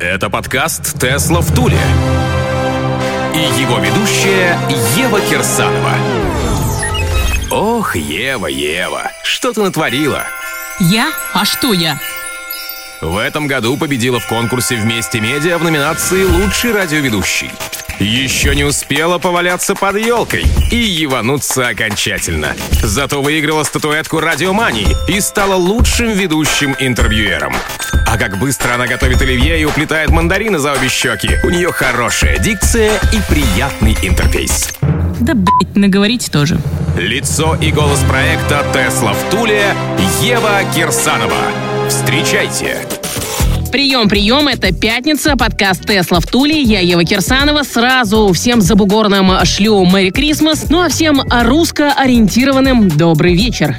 Это подкаст «Тесла в Туле». И его ведущая Ева Кирсанова. Ох, Ева, Ева, что ты натворила? Я? А что я? В этом году победила в конкурсе «Вместе медиа» в номинации «Лучший радиоведущий». Еще не успела поваляться под елкой и евануться окончательно. Зато выиграла статуэтку радиомании и стала лучшим ведущим интервьюером. А как быстро она готовит оливье и уплетает мандарины за обе щеки. У нее хорошая дикция и приятный интерфейс. Да, блять, наговорите тоже. Лицо и голос проекта «Тесла в Туле» Ева Кирсанова. Встречайте! Прием, прием, это пятница, подкаст Тесла в Туле, я Ева Кирсанова. Сразу всем забугорным шлю Мэри Крисмас, ну а всем русско-ориентированным добрый вечер.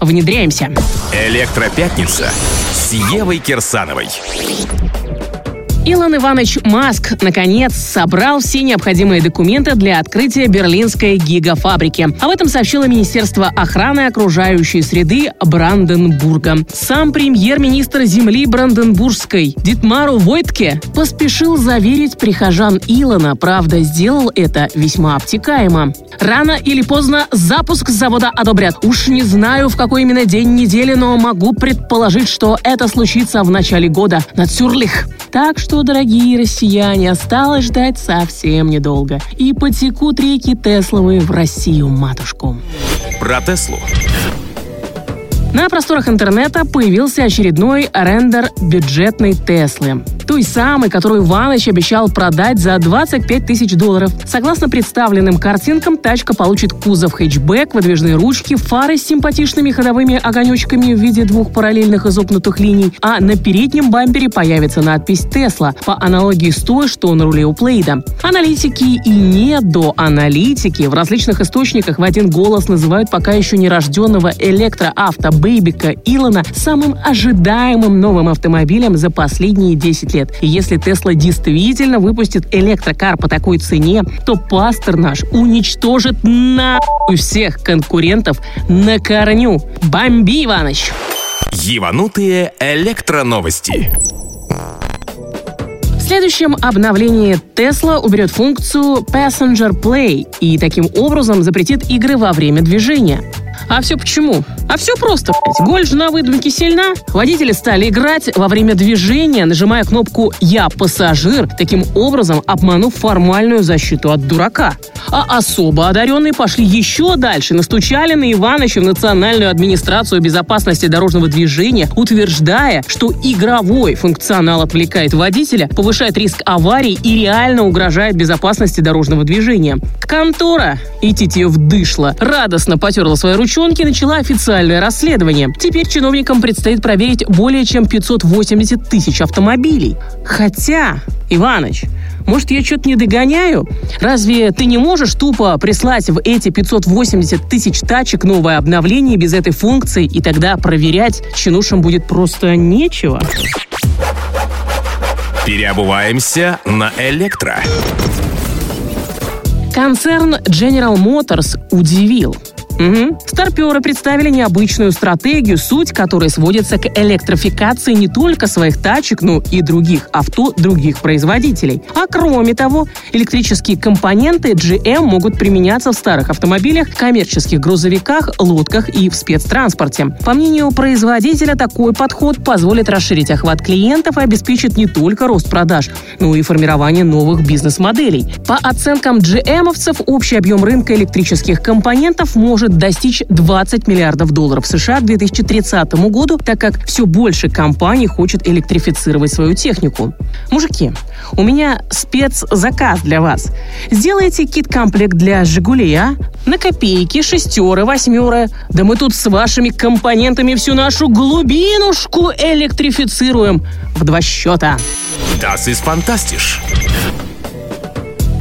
Внедряемся. Электропятница с Евой Кирсановой. Илон Иванович Маск, наконец, собрал все необходимые документы для открытия берлинской гигафабрики. Об этом сообщило Министерство охраны окружающей среды Бранденбурга. Сам премьер-министр земли Бранденбургской Дитмару Войтке поспешил заверить прихожан Илона. Правда, сделал это весьма обтекаемо. Рано или поздно запуск завода одобрят. Уж не знаю, в какой именно день недели, но могу предположить, что это случится в начале года на Цюрлих. Так что, дорогие россияне, осталось ждать совсем недолго. И потекут реки Тесловые в Россию, матушку. Про Теслу. На просторах интернета появился очередной рендер бюджетной Теслы. Той самой, которую Иваныч обещал продать за 25 тысяч долларов. Согласно представленным картинкам, тачка получит кузов хэтчбэк, выдвижные ручки, фары с симпатичными ходовыми огонечками в виде двух параллельных изогнутых линий, а на переднем бампере появится надпись «Тесла» по аналогии с той, что на руле у Плейда. Аналитики и не до аналитики в различных источниках в один голос называют пока еще нерожденного электроавто Бэйбика Илона самым ожидаемым новым автомобилем за последние 10 лет. И если Тесла действительно выпустит электрокар по такой цене, то пастор наш уничтожит на всех конкурентов на корню. Бомби, Иваныч! Еванутые электроновости. В следующем обновлении Tesla уберет функцию Passenger Play и таким образом запретит игры во время движения. А все почему? А все просто, блядь. Голь на выдумке сильна. Водители стали играть во время движения, нажимая кнопку «Я пассажир», таким образом обманув формальную защиту от дурака. А особо одаренные пошли еще дальше, настучали на Иваныча в Национальную администрацию безопасности дорожного движения, утверждая, что игровой функционал отвлекает водителя, повышает риск аварий и реально угрожает безопасности дорожного движения. Контора, и ее вдышла, радостно потерла свои ручонки и начала официальное расследование. Теперь чиновникам предстоит проверить более чем 580 тысяч автомобилей. Хотя, Иваныч, может, я что-то не догоняю? Разве ты не можешь тупо прислать в эти 580 тысяч тачек новое обновление без этой функции, и тогда проверять чинушам будет просто нечего? Переобуваемся на электро. Концерн General Motors удивил. Угу. Старперы представили необычную стратегию, суть которой сводится к электрификации не только своих тачек, но и других авто других производителей. А кроме того, электрические компоненты GM могут применяться в старых автомобилях, коммерческих грузовиках, лодках и в спецтранспорте. По мнению производителя, такой подход позволит расширить охват клиентов и обеспечит не только рост продаж, но и формирование новых бизнес-моделей. По оценкам GM-овцев, общий объем рынка электрических компонентов может достичь 20 миллиардов долларов США к 2030 году, так как все больше компаний хочет электрифицировать свою технику. Мужики, у меня спецзаказ для вас. Сделайте кит-комплект для «Жигулей», а? На копейки, шестеры, восьмеры. Да мы тут с вашими компонентами всю нашу глубинушку электрифицируем в два счета. Das ist fantastisch.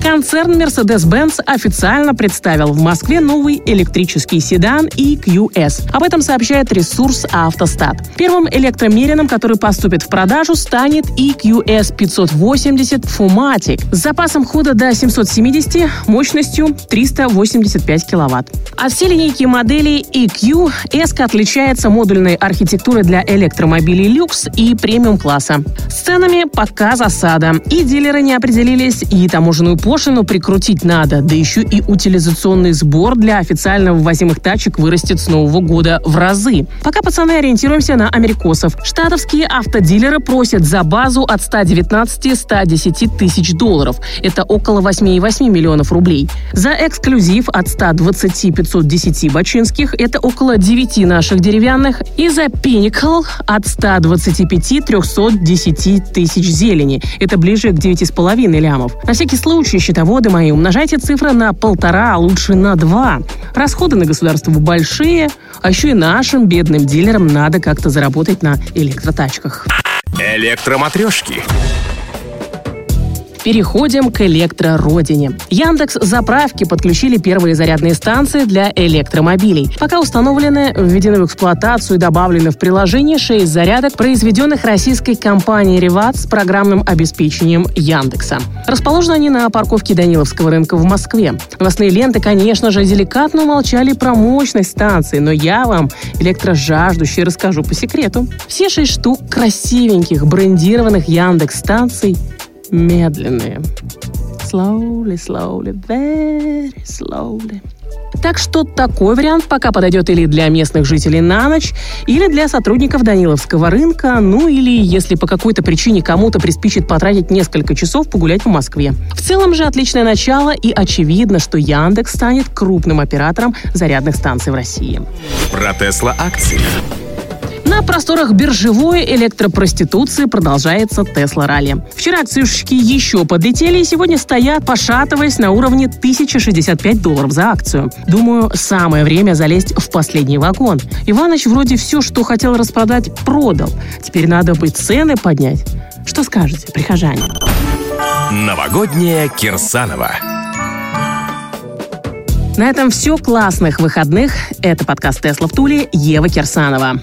Концерн Mercedes-Benz официально представил в Москве новый электрический седан EQS. Об этом сообщает ресурс Автостат. Первым электромерином, который поступит в продажу, станет EQS 580 Fumatic с запасом хода до 770, мощностью 385 киловатт. От всей линейки моделей EQ S отличается модульной архитектурой для электромобилей люкс и премиум класса. С ценами пока засада. И дилеры не определились, и таможенную пошлину прикрутить надо, да еще и утилизационный сбор для официально ввозимых тачек вырастет с нового года в разы. Пока, пацаны, ориентируемся на америкосов. Штатовские автодилеры просят за базу от 119-110 тысяч долларов. Это около 8,8 миллионов рублей. За эксклюзив от 120-510 бачинских – это около 9 наших деревянных. И за Pinnacle от 125-310 тысяч зелени. Это ближе к 9,5 лямов. На всякий случай, счетоводы мои, умножайте цифры на полтора, а лучше на два. Расходы на государство большие, а еще и нашим бедным дилерам надо как-то заработать на электротачках. Электроматрешки. Переходим к электрородине. Яндекс заправки подключили первые зарядные станции для электромобилей. Пока установлены, введены в эксплуатацию и добавлены в приложение 6 зарядок, произведенных российской компанией «Реват» с программным обеспечением Яндекса. Расположены они на парковке Даниловского рынка в Москве. Новостные ленты, конечно же, деликатно умолчали про мощность станции, но я вам, электрожаждущий, расскажу по секрету. Все шесть штук красивеньких брендированных Яндекс-станций медленные. Slowly, slowly, very slowly. Так что такой вариант пока подойдет или для местных жителей на ночь, или для сотрудников Даниловского рынка, ну или если по какой-то причине кому-то приспичит потратить несколько часов погулять в Москве. В целом же отличное начало и очевидно, что Яндекс станет крупным оператором зарядных станций в России. Про Тесла акции. На просторах биржевой электропроституции продолжается Тесла Ралли. Вчера акциюшечки еще подлетели и сегодня стоят, пошатываясь на уровне 1065 долларов за акцию. Думаю, самое время залезть в последний вагон. Иваныч вроде все, что хотел распродать, продал. Теперь надо бы цены поднять. Что скажете, прихожане? Новогодняя Кирсанова. На этом все. Классных выходных. Это подкаст «Тесла в Туле» Ева Кирсанова.